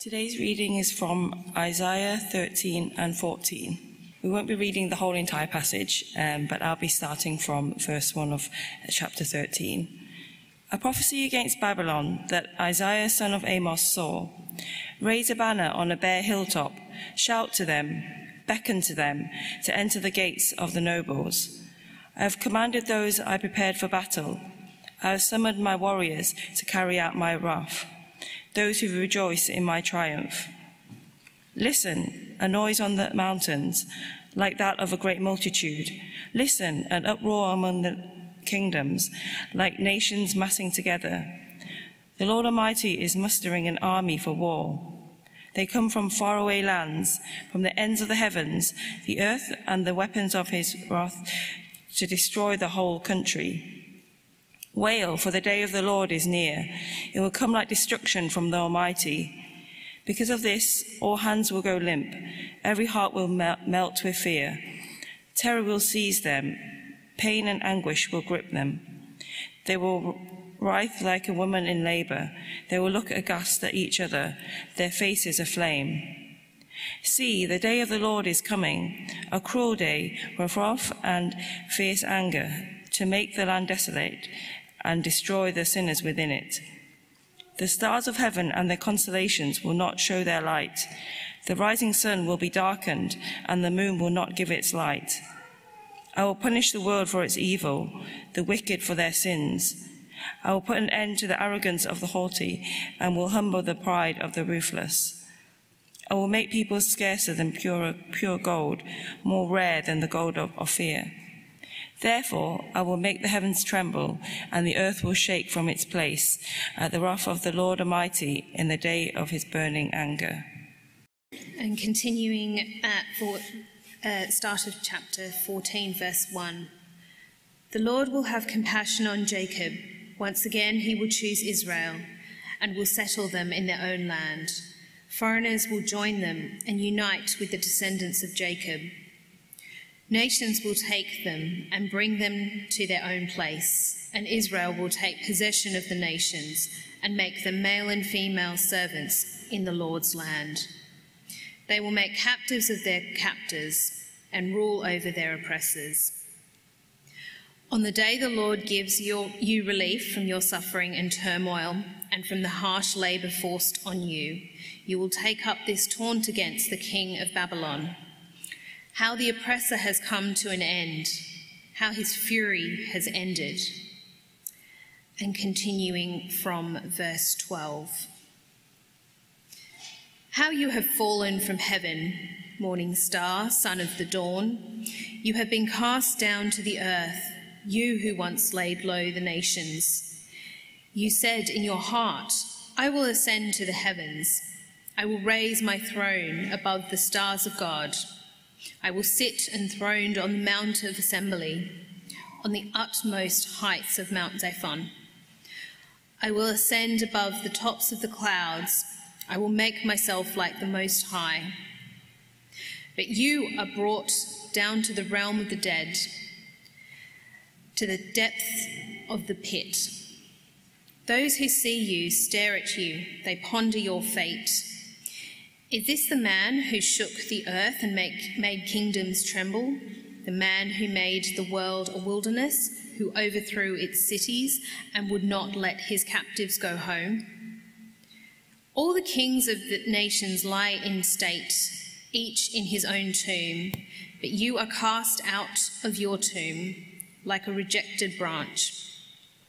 Today's reading is from Isaiah 13 and 14. We won't be reading the whole entire passage, um, but I'll be starting from verse 1 of chapter 13. A prophecy against Babylon that Isaiah son of Amos saw. Raise a banner on a bare hilltop, shout to them, beckon to them to enter the gates of the nobles. I have commanded those I prepared for battle. I have summoned my warriors to carry out my wrath those who rejoice in my triumph. Listen, a noise on the mountains, like that of a great multitude. Listen, an uproar among the kingdoms, like nations massing together. The Lord Almighty is mustering an army for war. They come from faraway lands, from the ends of the heavens, the earth and the weapons of his wrath to destroy the whole country. Wail, for the day of the Lord is near. It will come like destruction from the Almighty. Because of this, all hands will go limp, every heart will melt with fear. Terror will seize them, pain and anguish will grip them. They will writhe like a woman in labor. They will look aghast at each other, their faces aflame. See, the day of the Lord is coming, a cruel day, with wrath and fierce anger, to make the land desolate and destroy the sinners within it. The stars of heaven and their constellations will not show their light. The rising sun will be darkened, and the moon will not give its light. I will punish the world for its evil, the wicked for their sins. I will put an end to the arrogance of the haughty, and will humble the pride of the ruthless. I will make people scarcer than pure, pure gold, more rare than the gold of Ophir. Therefore, I will make the heavens tremble, and the earth will shake from its place at the wrath of the Lord Almighty in the day of his burning anger. And continuing at for, uh, start of chapter 14, verse 1. The Lord will have compassion on Jacob. Once again, he will choose Israel and will settle them in their own land. Foreigners will join them and unite with the descendants of Jacob. Nations will take them and bring them to their own place, and Israel will take possession of the nations and make them male and female servants in the Lord's land. They will make captives of their captors and rule over their oppressors. On the day the Lord gives your, you relief from your suffering and turmoil and from the harsh labour forced on you, you will take up this taunt against the king of Babylon how the oppressor has come to an end, how his fury has ended. And continuing from verse 12. How you have fallen from heaven, morning star, son of the dawn. You have been cast down to the earth, you who once laid low the nations. You said in your heart, I will ascend to the heavens. I will raise my throne above the stars of God. I will sit enthroned on the Mount of Assembly, on the utmost heights of Mount Zaphon. I will ascend above the tops of the clouds. I will make myself like the Most High. But you are brought down to the realm of the dead, to the depths of the pit. Those who see you stare at you, they ponder your fate. Is this the man who shook the earth and make, made kingdoms tremble? The man who made the world a wilderness, who overthrew its cities and would not let his captives go home? All the kings of the nations lie in state, each in his own tomb, but you are cast out of your tomb like a rejected branch.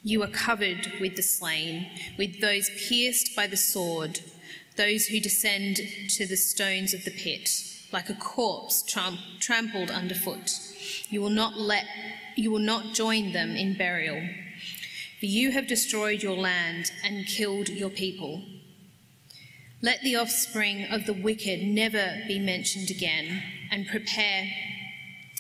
You are covered with the slain, with those pierced by the sword those who descend to the stones of the pit, like a corpse trampled underfoot. You will not let you will not join them in burial. For you have destroyed your land and killed your people. Let the offspring of the wicked never be mentioned again, and prepare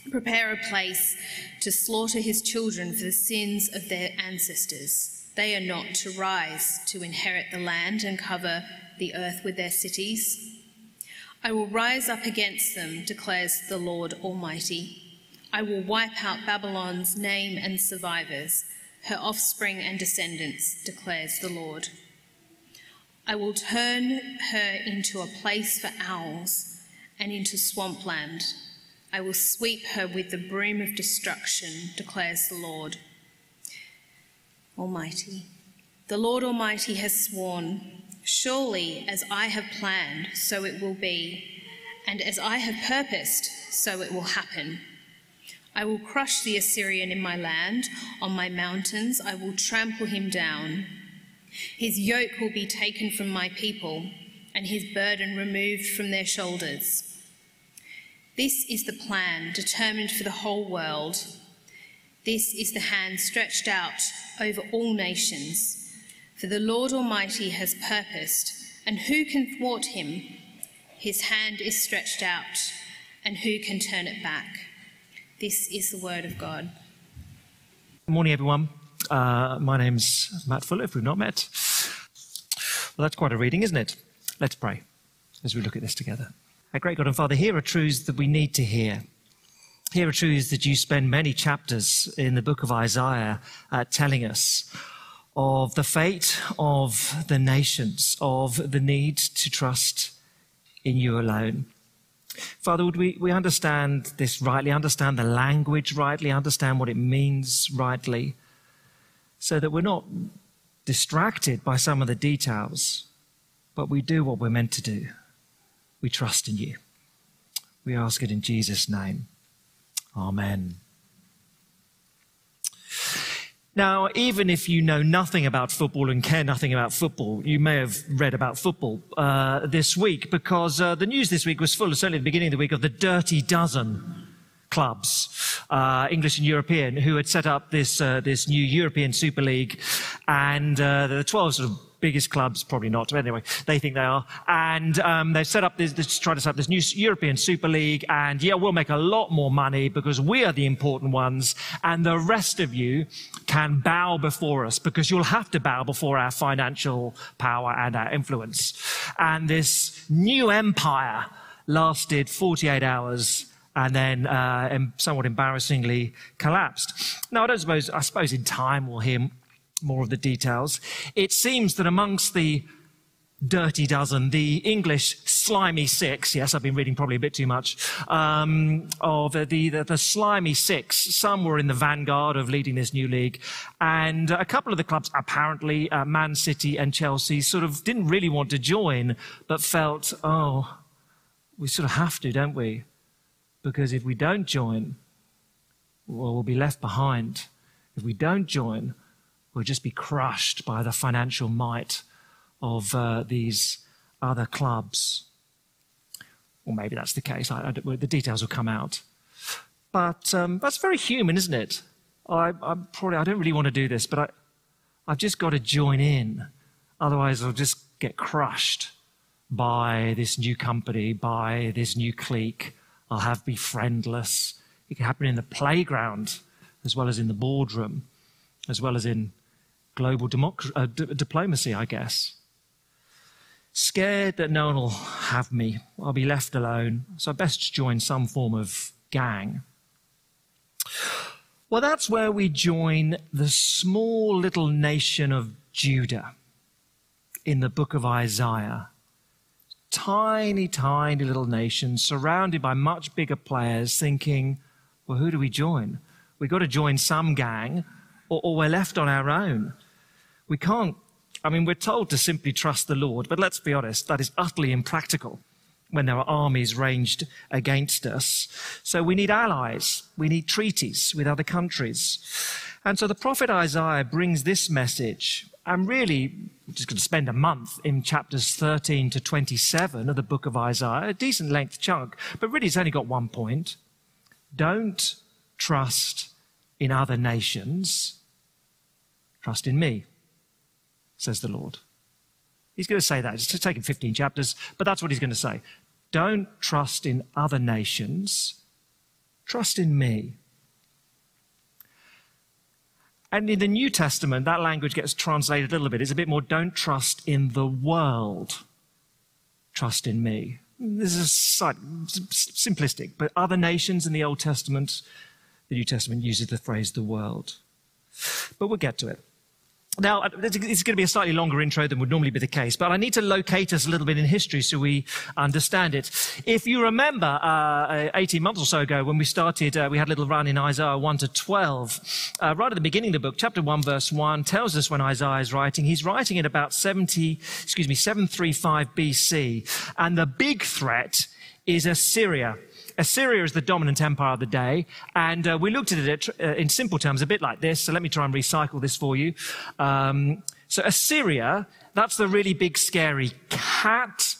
prepare a place to slaughter his children for the sins of their ancestors. They are not to rise to inherit the land and cover the earth with their cities. I will rise up against them, declares the Lord Almighty. I will wipe out Babylon's name and survivors, her offspring and descendants, declares the Lord. I will turn her into a place for owls and into swampland. I will sweep her with the broom of destruction, declares the Lord Almighty. The Lord Almighty has sworn, Surely as I have planned, so it will be, and as I have purposed, so it will happen. I will crush the Assyrian in my land, on my mountains, I will trample him down. His yoke will be taken from my people, and his burden removed from their shoulders. This is the plan determined for the whole world. This is the hand stretched out over all nations. For the Lord Almighty has purposed, and who can thwart him? His hand is stretched out, and who can turn it back? This is the word of God. Good morning, everyone. Uh, my name's Matt Fuller, if we've not met. Well, that's quite a reading, isn't it? Let's pray as we look at this together. Our great God and Father, here are truths that we need to hear. Here are truths that you spend many chapters in the book of Isaiah uh, telling us of the fate of the nations, of the need to trust in you alone. Father, would we, we understand this rightly, understand the language rightly, understand what it means rightly, so that we're not distracted by some of the details, but we do what we're meant to do. We trust in you. We ask it in Jesus' name. Amen. Now, even if you know nothing about football and care nothing about football, you may have read about football uh, this week because uh, the news this week was full, of certainly at the beginning of the week, of the Dirty Dozen clubs, uh, English and European, who had set up this uh, this new European Super League, and uh, the 12 sort of biggest clubs, probably not, but anyway, they think they are. And um, they've set up this, this, trying to set up this new European Super League. And yeah, we'll make a lot more money because we are the important ones. And the rest of you can bow before us because you'll have to bow before our financial power and our influence. And this new empire lasted 48 hours and then uh, somewhat embarrassingly collapsed. Now, I don't suppose, I suppose in time we'll hear more of the details. It seems that amongst the dirty dozen, the English slimy six, yes, I've been reading probably a bit too much, um, of the, the, the, slimy six, some were in the vanguard of leading this new league. And a couple of the clubs, apparently uh, Man City and Chelsea, sort of didn't really want to join, but felt, oh, we sort of have to, don't we? Because if we don't join, well, we'll be left behind. If we don't join, will just be crushed by the financial might of uh, these other clubs. Or maybe that's the case. I, I, the details will come out. But um, that's very human, isn't it? I, am probably, I don't really want to do this, but I, I've just got to join in. Otherwise, I'll just get crushed by this new company, by this new clique. I'll have be friendless. It can happen in the playground as well as in the boardroom, as well as in global democ- uh, d- diplomacy, I guess. Scared that no one will have me, I'll be left alone, so I best join some form of gang. Well, that's where we join the small little nation of Judah in the book of Isaiah. Tiny, tiny little nation surrounded by much bigger players thinking, well, who do we join? We've got to join some gang or, or we're left on our own. We can't, I mean, we're told to simply trust the Lord, but let's be honest, that is utterly impractical when there are armies ranged against us. So we need allies. We need treaties with other countries. And so the prophet Isaiah brings this message. I'm really just going to spend a month in chapters 13 to 27 of the book of Isaiah, a decent length chunk, but really it's only got one point. Don't trust in other nations, trust in me says the Lord. He's going to say that. It's taken 15 chapters, but that's what he's going to say. Don't trust in other nations, trust in me. And in the New Testament, that language gets translated a little bit. It's a bit more don't trust in the world, trust in me. This is simplistic, but other nations in the Old Testament, the New Testament uses the phrase the world. But we'll get to it. Now, uh, it's going to be a slightly longer intro than would normally be the case, but I need to locate us a little bit in history so we understand it. If you remember, uh, 18 months or so ago, when we started, uh, we had a little run in Isaiah 1 to 12. Uh, right at the beginning of the book, chapter 1, verse 1, tells us when Isaiah is writing. He's writing in about 70, excuse me, 735 BC. And the big threat is Assyria. Assyria is the dominant empire of the day, and uh, we looked at it uh, in simple terms, a bit like this. So let me try and recycle this for you. Um, so Assyria, that's the really big, scary cat.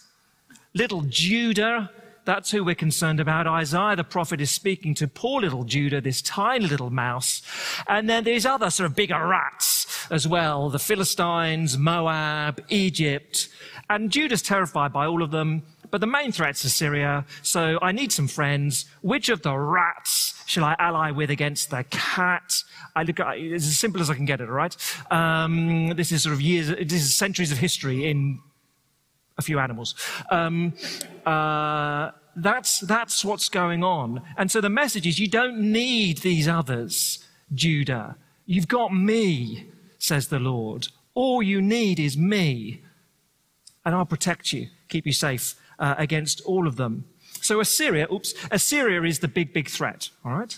Little Judah, that's who we're concerned about. Isaiah the prophet is speaking to poor little Judah, this tiny little mouse. And then there's other sort of bigger rats as well. The Philistines, Moab, Egypt. And Judah's terrified by all of them. But the main threat's Assyria, so I need some friends. Which of the rats shall I ally with against the cat? I look it's as simple as I can get it, all right? Um, this is sort of years, this is centuries of history in a few animals. Um, uh, that's, that's what's going on. And so the message is you don't need these others, Judah. You've got me, says the Lord. All you need is me. And I'll protect you, keep you safe uh, against all of them. So Assyria, oops, Assyria is the big, big threat, all right?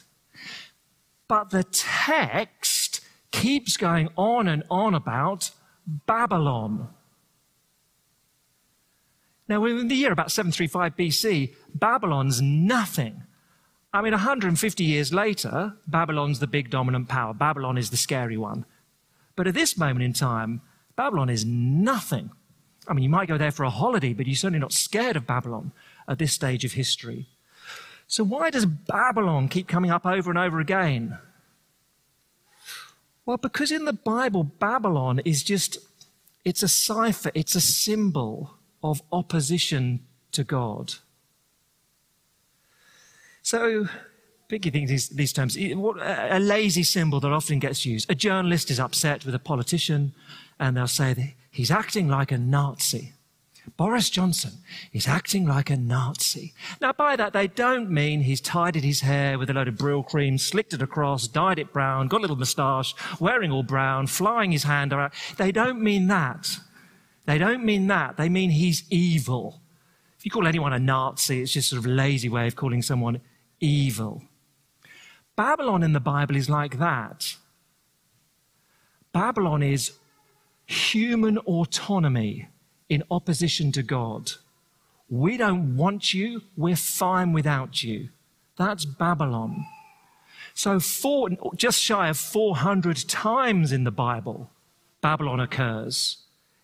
But the text keeps going on and on about Babylon. Now, in the year about 735 BC, Babylon's nothing. I mean, 150 years later, Babylon's the big dominant power. Babylon is the scary one. But at this moment in time, Babylon is nothing. I mean, you might go there for a holiday, but you're certainly not scared of Babylon at this stage of history. So, why does Babylon keep coming up over and over again? Well, because in the Bible, Babylon is just, it's a cipher, it's a symbol of opposition to God. So, picky things these, these terms. A lazy symbol that often gets used. A journalist is upset with a politician, and they'll say he's acting like a Nazi. Boris Johnson is acting like a Nazi. Now, by that, they don't mean he's tidied his hair with a load of Brylcreem, slicked it across, dyed it brown, got a little moustache, wearing all brown, flying his hand around. They don't mean that. They don't mean that. They mean he's evil. If you call anyone a Nazi, it's just sort of a lazy way of calling someone evil. Babylon in the Bible is like that. Babylon is human autonomy in opposition to God. We don't want you, we're fine without you. That's Babylon. So, four, just shy of 400 times in the Bible, Babylon occurs.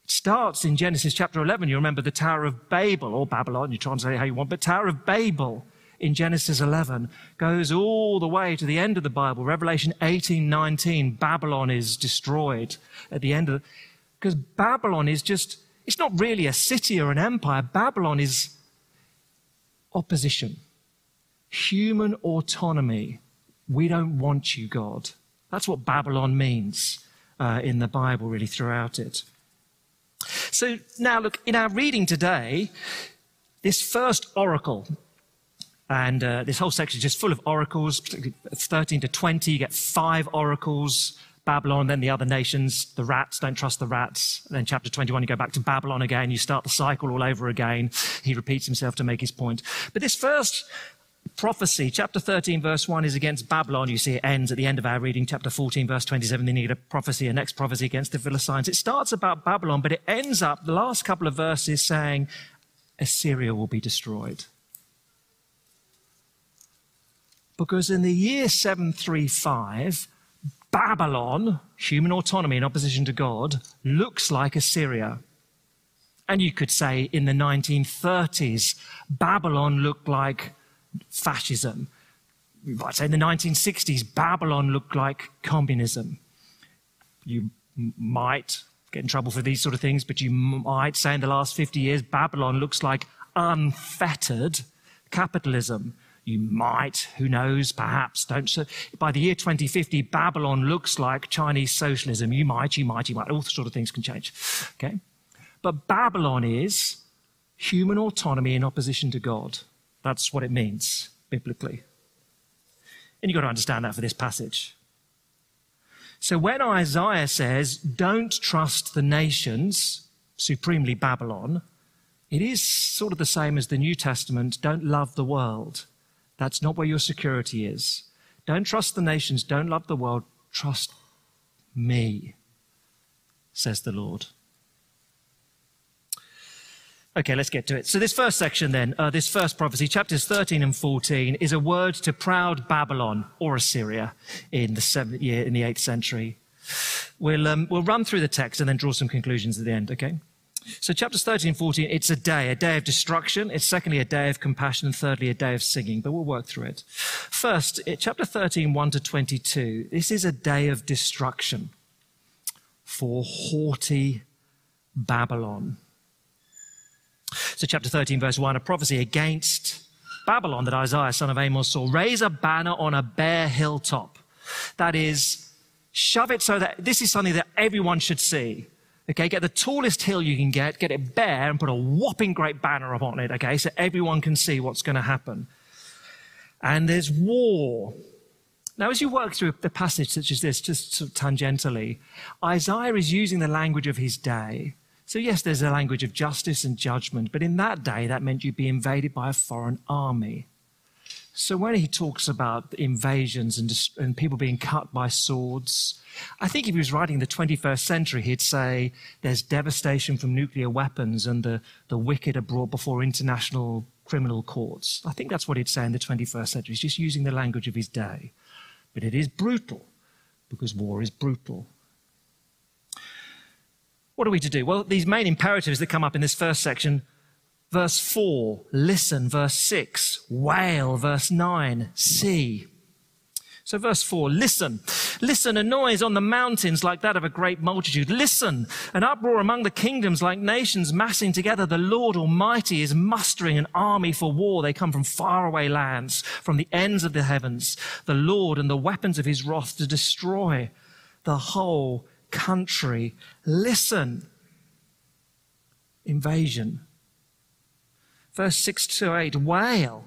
It starts in Genesis chapter 11. You remember the Tower of Babel, or Babylon, you translate how you want, but Tower of Babel in Genesis 11 goes all the way to the end of the Bible. Revelation 18, 19, Babylon is destroyed at the end of because Babylon is just, it's not really a city or an empire. Babylon is opposition, human autonomy. We don't want you, God. That's what Babylon means uh, in the Bible, really, throughout it. So now, look, in our reading today, this first oracle, and uh, this whole section is just full of oracles, 13 to 20, you get five oracles Babylon, then the other nations, the rats, don't trust the rats. And then chapter 21, you go back to Babylon again, you start the cycle all over again. He repeats himself to make his point. But this first prophecy, chapter 13, verse 1, is against Babylon. You see it ends at the end of our reading, chapter 14, verse 27. Then get a prophecy, a next prophecy against the Philistines. It starts about Babylon, but it ends up, the last couple of verses, saying Assyria will be destroyed. Because in the year 735, Babylon, human autonomy in opposition to God, looks like Assyria. And you could say in the 1930s, Babylon looked like fascism. I'd say in the 1960s, Babylon looked like communism. You might get in trouble for these sort of things, but you might say in the last 50 years, Babylon looks like unfettered capitalism. You might, who knows, perhaps, don't. By the year 2050, Babylon looks like Chinese socialism. You might, you might, you might. All sort of things can change. Okay? But Babylon is human autonomy in opposition to God. That's what it means biblically. And you've got to understand that for this passage. So when Isaiah says, don't trust the nations, supremely Babylon, it is sort of the same as the New Testament, don't love the world. That's not where your security is. Don't trust the nations, don't love the world, trust me, says the Lord. Okay, let's get to it. So, this first section, then, uh, this first prophecy, chapters 13 and 14, is a word to proud Babylon or Assyria in the seventh year, in the eighth century. We'll, um, we'll run through the text and then draw some conclusions at the end, okay? So, chapters 13 and 14, it's a day, a day of destruction. It's secondly a day of compassion, and thirdly a day of singing, but we'll work through it. First, chapter 13, 1 to 22, this is a day of destruction for haughty Babylon. So, chapter 13, verse 1, a prophecy against Babylon that Isaiah, son of Amos, saw. Raise a banner on a bare hilltop. That is, shove it so that this is something that everyone should see. Okay, get the tallest hill you can get, get it bare, and put a whopping great banner up on it, okay, so everyone can see what's going to happen. And there's war. Now, as you work through a passage such as this, just sort of tangentially, Isaiah is using the language of his day so, yes, there's a language of justice and judgment, but in that day, that meant you'd be invaded by a foreign army. So, when he talks about invasions and, and people being cut by swords, I think if he was writing in the 21st century, he'd say there's devastation from nuclear weapons and the, the wicked are brought before international criminal courts. I think that's what he'd say in the 21st century. He's just using the language of his day. But it is brutal because war is brutal. What are we to do? Well, these main imperatives that come up in this first section verse 4, listen, verse 6, wail, verse 9, see. So, verse 4, listen. Listen, a noise on the mountains like that of a great multitude. Listen, an uproar among the kingdoms like nations massing together. The Lord Almighty is mustering an army for war. They come from faraway lands, from the ends of the heavens. The Lord and the weapons of his wrath to destroy the whole country. Listen. Invasion. Verse 6 to 8 Wail.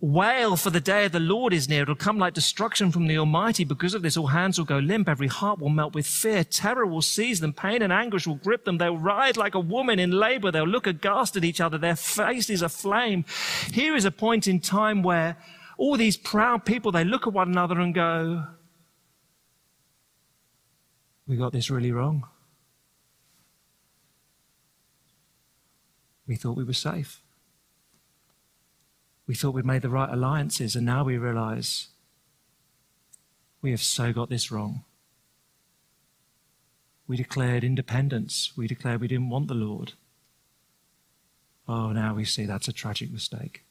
Wail, for the day of the Lord is near. It'll come like destruction from the Almighty. Because of this, all hands will go limp. Every heart will melt with fear. Terror will seize them. Pain and anguish will grip them. They'll writhe like a woman in labor. They'll look aghast at each other. Their faces aflame. Here is a point in time where all these proud people, they look at one another and go, we got this really wrong. We thought we were safe. We thought we'd made the right alliances, and now we realize we have so got this wrong. We declared independence. We declared we didn't want the Lord. Oh, now we see that's a tragic mistake.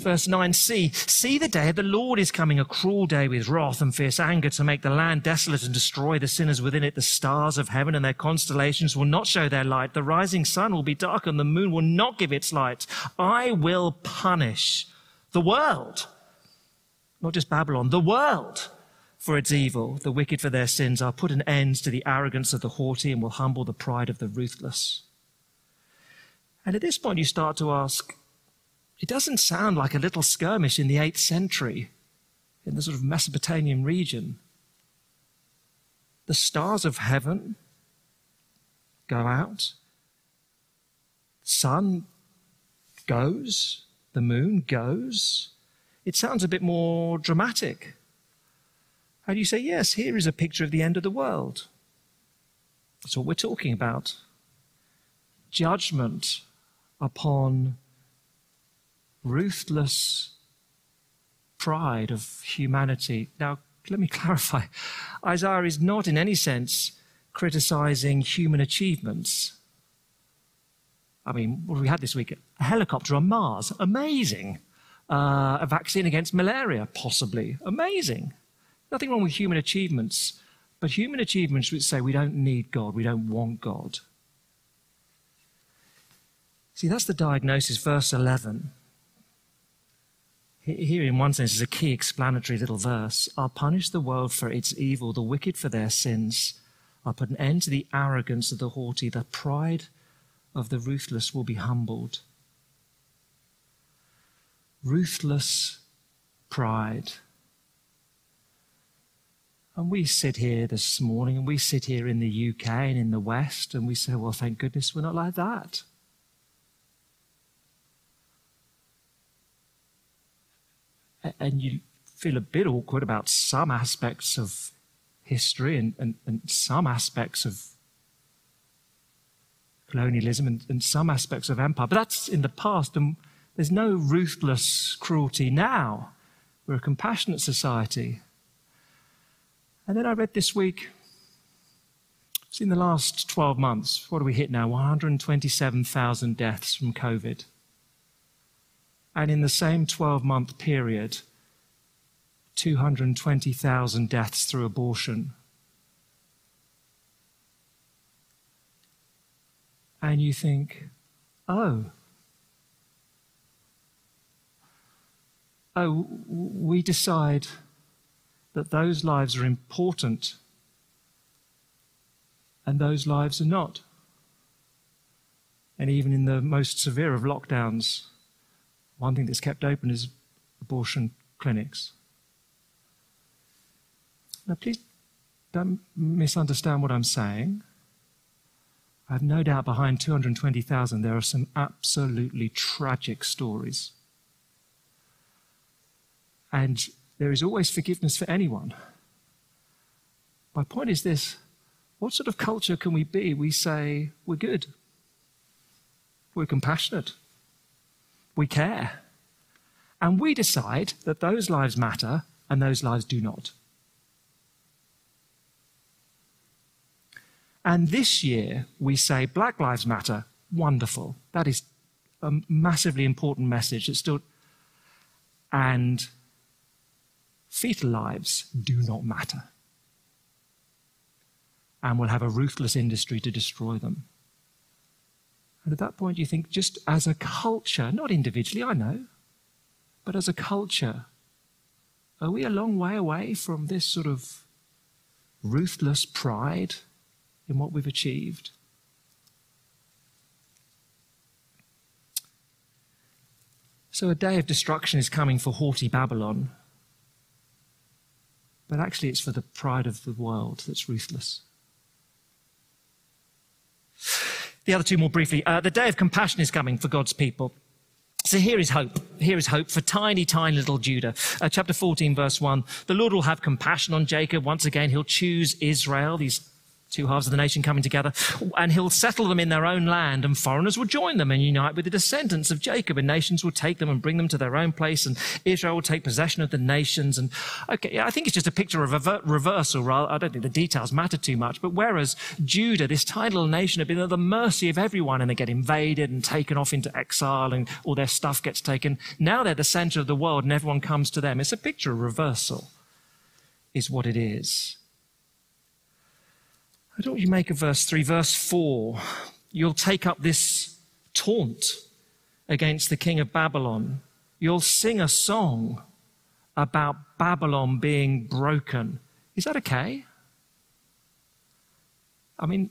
Verse 9c See the day of the Lord is coming, a cruel day with wrath and fierce anger to make the land desolate and destroy the sinners within it. The stars of heaven and their constellations will not show their light. The rising sun will be dark and the moon will not give its light. I will punish the world, not just Babylon, the world for its evil, the wicked for their sins. I'll put an end to the arrogance of the haughty and will humble the pride of the ruthless. And at this point, you start to ask, it doesn't sound like a little skirmish in the 8th century in the sort of Mesopotamian region. The stars of heaven go out, sun goes, the moon goes. It sounds a bit more dramatic. And you say, yes, here is a picture of the end of the world. That's what we're talking about. Judgment upon ruthless pride of humanity. Now, let me clarify. Isaiah is not in any sense criticizing human achievements. I mean, what we had this week? A helicopter on Mars. Amazing. Uh, a vaccine against malaria. Possibly. Amazing. Nothing wrong with human achievements. But human achievements would say we don't need God, we don't want God. See, that's the diagnosis, verse 11. Here, in one sense, is a key explanatory little verse. I'll punish the world for its evil, the wicked for their sins. I'll put an end to the arrogance of the haughty. The pride of the ruthless will be humbled. Ruthless pride. And we sit here this morning and we sit here in the UK and in the West and we say, well, thank goodness we're not like that. And you feel a bit awkward about some aspects of history and, and, and some aspects of colonialism and, and some aspects of empire. But that's in the past, and there's no ruthless cruelty now. We're a compassionate society. And then I read this week, in the last 12 months, what do we hit now? 127,000 deaths from COVID. And in the same 12 month period, 220,000 deaths through abortion. And you think, oh, oh, we decide that those lives are important and those lives are not. And even in the most severe of lockdowns, one thing that's kept open is abortion clinics. Now, please don't misunderstand what I'm saying. I have no doubt behind 220,000 there are some absolutely tragic stories. And there is always forgiveness for anyone. My point is this what sort of culture can we be? We say we're good, we're compassionate, we care, and we decide that those lives matter and those lives do not. And this year we say Black Lives Matter, wonderful. That is a massively important message. It's still, and fetal lives do not matter. And we'll have a ruthless industry to destroy them. And at that point, you think, just as a culture, not individually, I know, but as a culture, are we a long way away from this sort of ruthless pride in what we've achieved? So, a day of destruction is coming for haughty Babylon, but actually it's for the pride of the world that's ruthless. The other two more briefly. Uh, the day of compassion is coming for God's people. So here is hope. Here is hope for tiny, tiny little Judah. Uh, chapter 14, verse 1. The Lord will have compassion on Jacob. Once again, he'll choose Israel, these two halves of the nation coming together, and he'll settle them in their own land, and foreigners will join them and unite with the descendants of Jacob, and nations will take them and bring them to their own place, and Israel will take possession of the nations. And okay, I think it's just a picture of a reversal. Rather, I don't think the details matter too much. But whereas Judah, this tiny little nation, had been at the mercy of everyone, and they get invaded and taken off into exile, and all their stuff gets taken. Now they're the center of the world, and everyone comes to them. It's a picture of reversal, is what it is. What do you make of verse 3? Verse 4 You'll take up this taunt against the king of Babylon. You'll sing a song about Babylon being broken. Is that okay? I mean,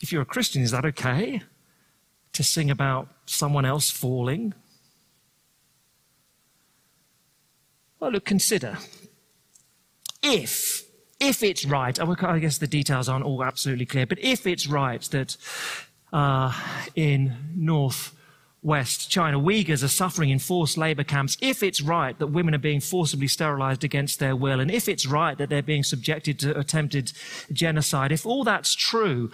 if you're a Christian, is that okay to sing about someone else falling? Well, look, consider if if it's right, I guess the details aren't all absolutely clear, but if it's right that uh, in northwest China, Uyghurs are suffering in forced labor camps, if it's right that women are being forcibly sterilized against their will, and if it's right that they're being subjected to attempted genocide, if all that's true,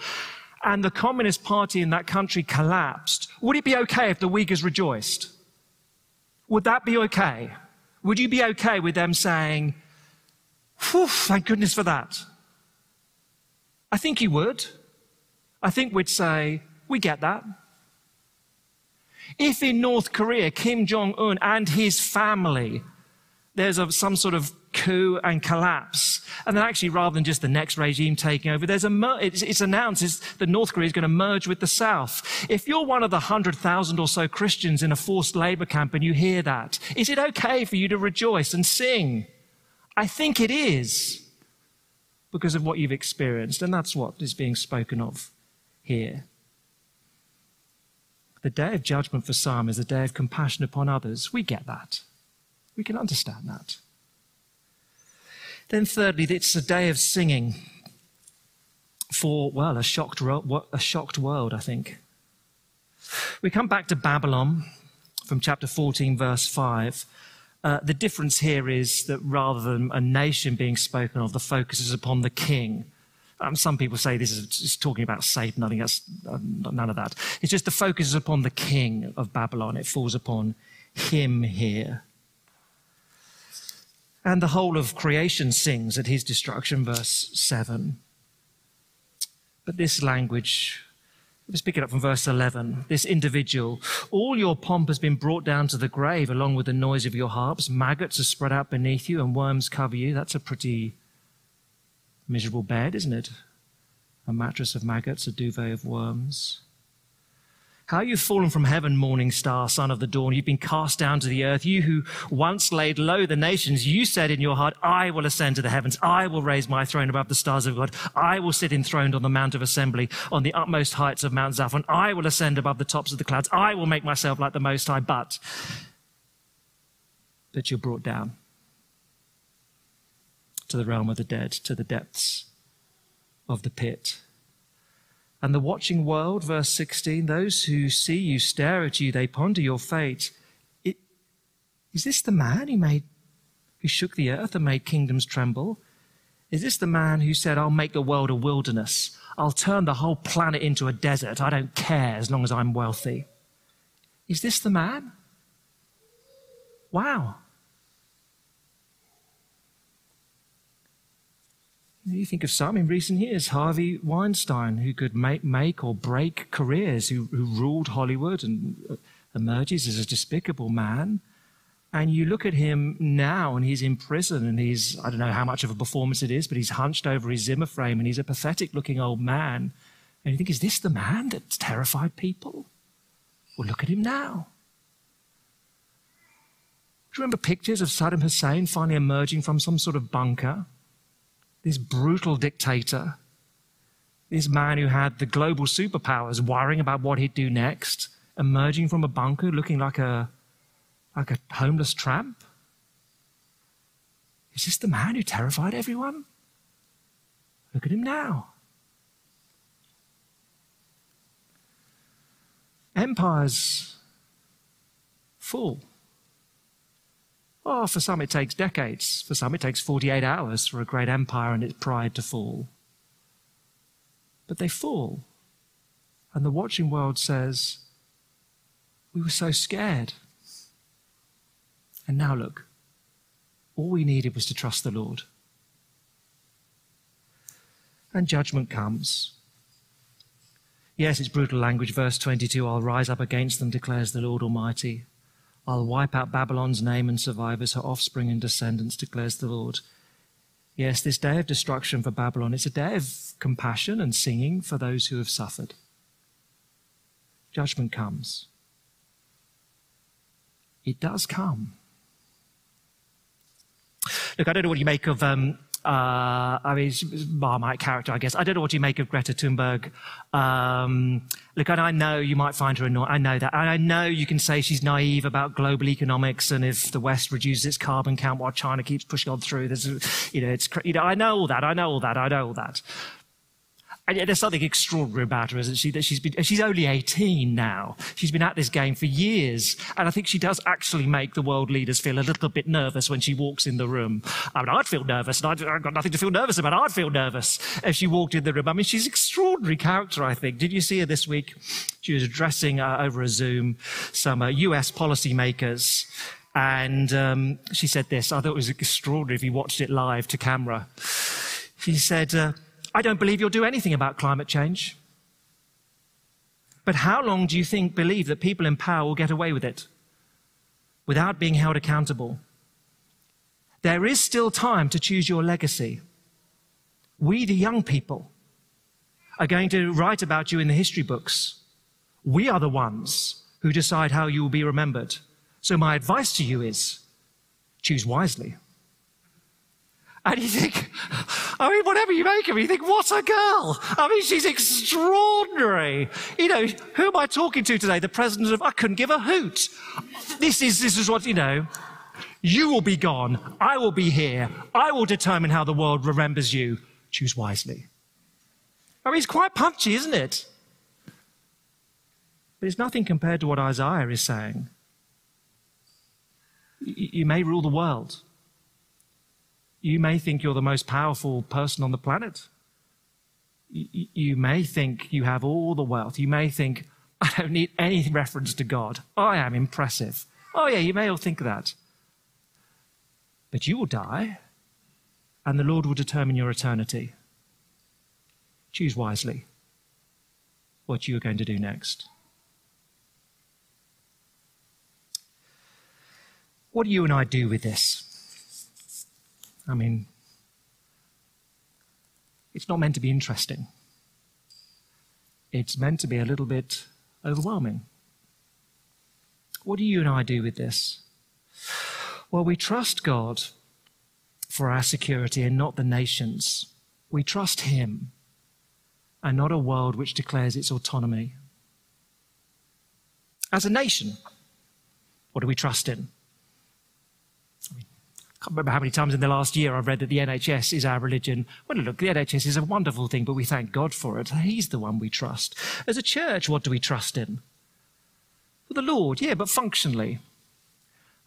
and the Communist Party in that country collapsed, would it be okay if the Uyghurs rejoiced? Would that be okay? Would you be okay with them saying, Whew, thank goodness for that. I think he would. I think we'd say, we get that. If in North Korea, Kim Jong un and his family, there's a, some sort of coup and collapse, and then actually, rather than just the next regime taking over, there's a mer- it's, it's announced it's, that North Korea is going to merge with the South. If you're one of the hundred thousand or so Christians in a forced labor camp and you hear that, is it okay for you to rejoice and sing? I think it is because of what you've experienced, and that's what is being spoken of here. The day of judgment for some is a day of compassion upon others. We get that. We can understand that. Then, thirdly, it's a day of singing for, well, a shocked, a shocked world, I think. We come back to Babylon from chapter 14, verse 5. Uh, the difference here is that rather than a nation being spoken of, the focus is upon the king. Um, some people say this is just talking about Satan. I think that's uh, none of that. It's just the focus is upon the king of Babylon. It falls upon him here. And the whole of creation sings at his destruction, verse 7. But this language Let's pick it up from verse 11. This individual, all your pomp has been brought down to the grave along with the noise of your harps. Maggots are spread out beneath you and worms cover you. That's a pretty miserable bed, isn't it? A mattress of maggots, a duvet of worms. How you've fallen from heaven, morning star, son of the dawn. You've been cast down to the earth. You who once laid low the nations, you said in your heart, I will ascend to the heavens. I will raise my throne above the stars of God. I will sit enthroned on the mount of assembly, on the utmost heights of Mount Zaphon. I will ascend above the tops of the clouds. I will make myself like the Most High. But, but you're brought down to the realm of the dead, to the depths of the pit. And the watching world, verse 16, those who see you stare at you, they ponder your fate. It, is this the man who made, who shook the earth and made kingdoms tremble? Is this the man who said, I'll make the world a wilderness? I'll turn the whole planet into a desert. I don't care as long as I'm wealthy. Is this the man? Wow. You think of some in recent years, Harvey Weinstein, who could make, make or break careers, who, who ruled Hollywood and uh, emerges as a despicable man. And you look at him now and he's in prison and he's, I don't know how much of a performance it is, but he's hunched over his Zimmer frame and he's a pathetic looking old man. And you think, is this the man that's terrified people? Well, look at him now. Do you remember pictures of Saddam Hussein finally emerging from some sort of bunker? This brutal dictator, this man who had the global superpowers worrying about what he'd do next, emerging from a bunker looking like a, like a homeless tramp? Is this the man who terrified everyone? Look at him now. Empires fall. Oh, for some it takes decades. For some it takes 48 hours for a great empire and its pride to fall. But they fall. And the watching world says, We were so scared. And now look, all we needed was to trust the Lord. And judgment comes. Yes, it's brutal language. Verse 22 I'll rise up against them, declares the Lord Almighty. I'll wipe out Babylon's name and survivors, her offspring and descendants, declares the Lord. Yes, this day of destruction for Babylon, it's a day of compassion and singing for those who have suffered. Judgment comes. It does come. Look, I don't know what you make of um, uh, I mean, Marmite character, I guess. I don't know what you make of Greta Thunberg. Um, look, and I know you might find her annoying. I know that. And I know you can say she's naive about global economics and if the West reduces its carbon count while China keeps pushing on through, there's, you know, it's, you know, I know all that. I know all that. I know all that. And yet there's something extraordinary about her, isn't she? That she's been, she's only 18 now. She's been at this game for years. And I think she does actually make the world leaders feel a little bit nervous when she walks in the room. I mean, I'd feel nervous, and I'd, I've got nothing to feel nervous about. I'd feel nervous if she walked in the room. I mean, she's an extraordinary character, I think. Did you see her this week? She was addressing uh, over a Zoom some uh, US policymakers. And um, she said this. I thought it was extraordinary if you watched it live to camera. She said, uh, I don't believe you'll do anything about climate change. But how long do you think believe that people in power will get away with it without being held accountable? There is still time to choose your legacy. We, the young people, are going to write about you in the history books. We are the ones who decide how you will be remembered. So my advice to you is choose wisely. And you think, I mean, whatever you make of her, you think, what a girl. I mean, she's extraordinary. You know, who am I talking to today? The president of, I couldn't give a hoot. This is, this is what, you know, You will be gone. I will be here. I will determine how the world remembers you. Choose wisely. I mean, it's quite punchy, isn't it? But it's nothing compared to what Isaiah is saying. You may rule the world. You may think you're the most powerful person on the planet. You may think you have all the wealth. You may think, I don't need any reference to God. I am impressive. Oh, yeah, you may all think that. But you will die, and the Lord will determine your eternity. Choose wisely what you are going to do next. What do you and I do with this? I mean, it's not meant to be interesting. It's meant to be a little bit overwhelming. What do you and I do with this? Well, we trust God for our security and not the nations. We trust Him and not a world which declares its autonomy. As a nation, what do we trust in? Can't remember how many times in the last year I've read that the NHS is our religion. Well, look, the NHS is a wonderful thing, but we thank God for it. He's the one we trust. As a church, what do we trust in? For the Lord, yeah, but functionally.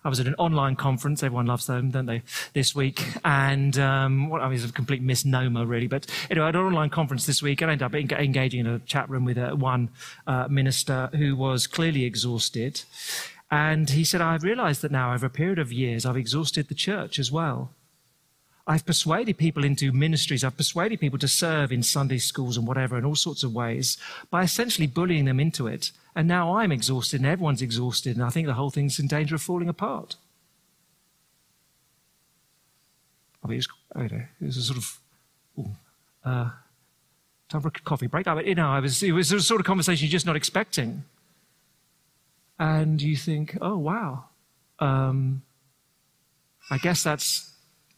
I was at an online conference. Everyone loves them, don't they? This week, and um, well, I mean, it's a complete misnomer, really. But anyway, had an online conference this week, I ended up engaging in a chat room with uh, one uh, minister who was clearly exhausted, and he said, I've realized that now over a period of years, I've exhausted the church as well. I've persuaded people into ministries. I've persuaded people to serve in Sunday schools and whatever in all sorts of ways by essentially bullying them into it. And now I'm exhausted and everyone's exhausted. And I think the whole thing's in danger of falling apart. I mean, it was, I know, it was a sort of, ooh, uh, time for a coffee break. I mean, you know, I was, it was a sort of conversation you're just not expecting and you think, oh, wow. Um, I guess that's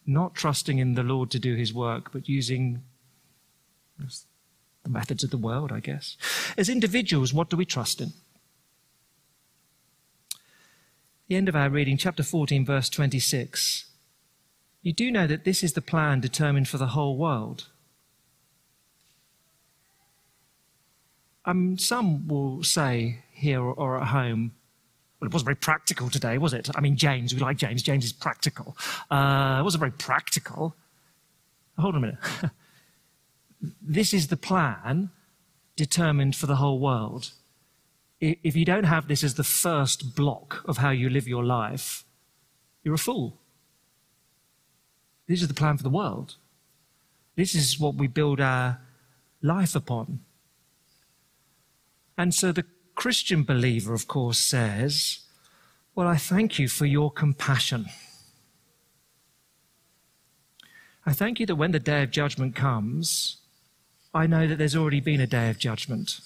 not trusting in the Lord to do his work, but using the methods of the world, I guess. As individuals, what do we trust in? The end of our reading, chapter 14, verse 26. You do know that this is the plan determined for the whole world. Um, some will say here or at home, well, it wasn't very practical today, was it? I mean, James, we like James. James is practical. Uh, it wasn't very practical. Hold on a minute. this is the plan determined for the whole world. If you don't have this as the first block of how you live your life, you're a fool. This is the plan for the world. This is what we build our life upon. And so the Christian believer, of course, says, Well, I thank you for your compassion. I thank you that when the day of judgment comes, I know that there's already been a day of judgment.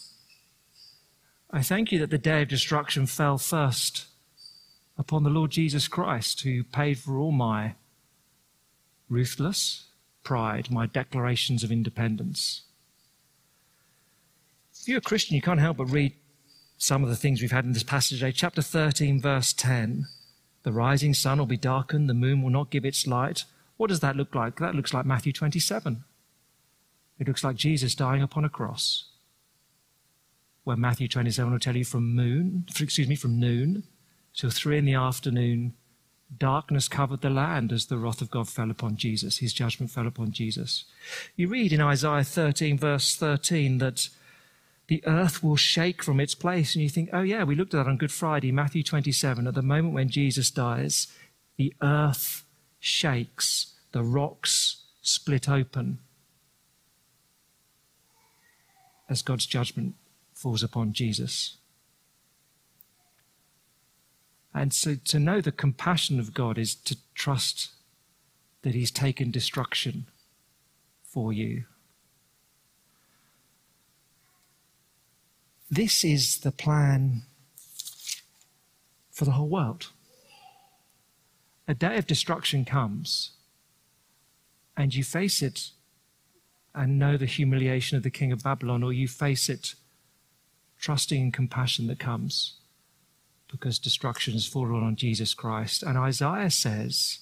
I thank you that the day of destruction fell first upon the Lord Jesus Christ, who paid for all my ruthless pride, my declarations of independence. If you're a Christian, you can't help but read some of the things we've had in this passage today. Chapter 13, verse 10. The rising sun will be darkened, the moon will not give its light. What does that look like? That looks like Matthew 27. It looks like Jesus dying upon a cross. Where Matthew 27 will tell you from moon, excuse me, from noon till three in the afternoon, darkness covered the land as the wrath of God fell upon Jesus. His judgment fell upon Jesus. You read in Isaiah 13, verse 13, that the earth will shake from its place. And you think, oh, yeah, we looked at that on Good Friday, Matthew 27. At the moment when Jesus dies, the earth shakes, the rocks split open as God's judgment falls upon Jesus. And so to know the compassion of God is to trust that He's taken destruction for you. This is the plan for the whole world. A day of destruction comes, and you face it and know the humiliation of the king of Babylon, or you face it trusting in compassion that comes because destruction has fallen on Jesus Christ. And Isaiah says,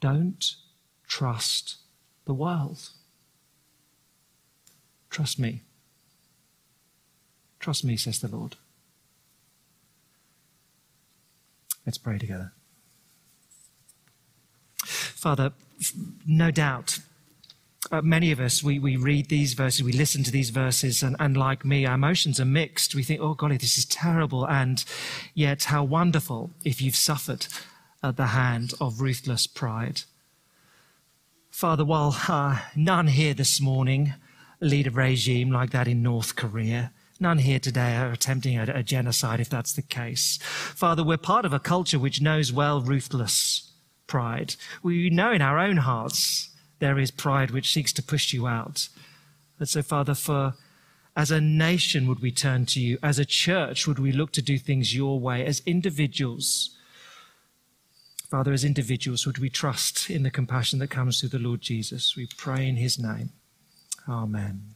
don't trust the world. Trust me. Trust me, says the Lord. Let's pray together. Father, no doubt, uh, many of us, we, we read these verses, we listen to these verses, and, and like me, our emotions are mixed. We think, oh, golly, this is terrible. And yet, how wonderful if you've suffered at the hand of ruthless pride. Father, while uh, none here this morning lead a regime like that in North Korea, None here today are attempting a, a, genocide if that's the case. Father, we're part of a culture which knows well ruthless pride. We know in our own hearts there is pride which seeks to push you out. And so, Father, for as a nation would we turn to you, as a church would we look to do things your way, as individuals. Father, as individuals, would we trust in the compassion that comes through the Lord Jesus? We pray in his name. Amen.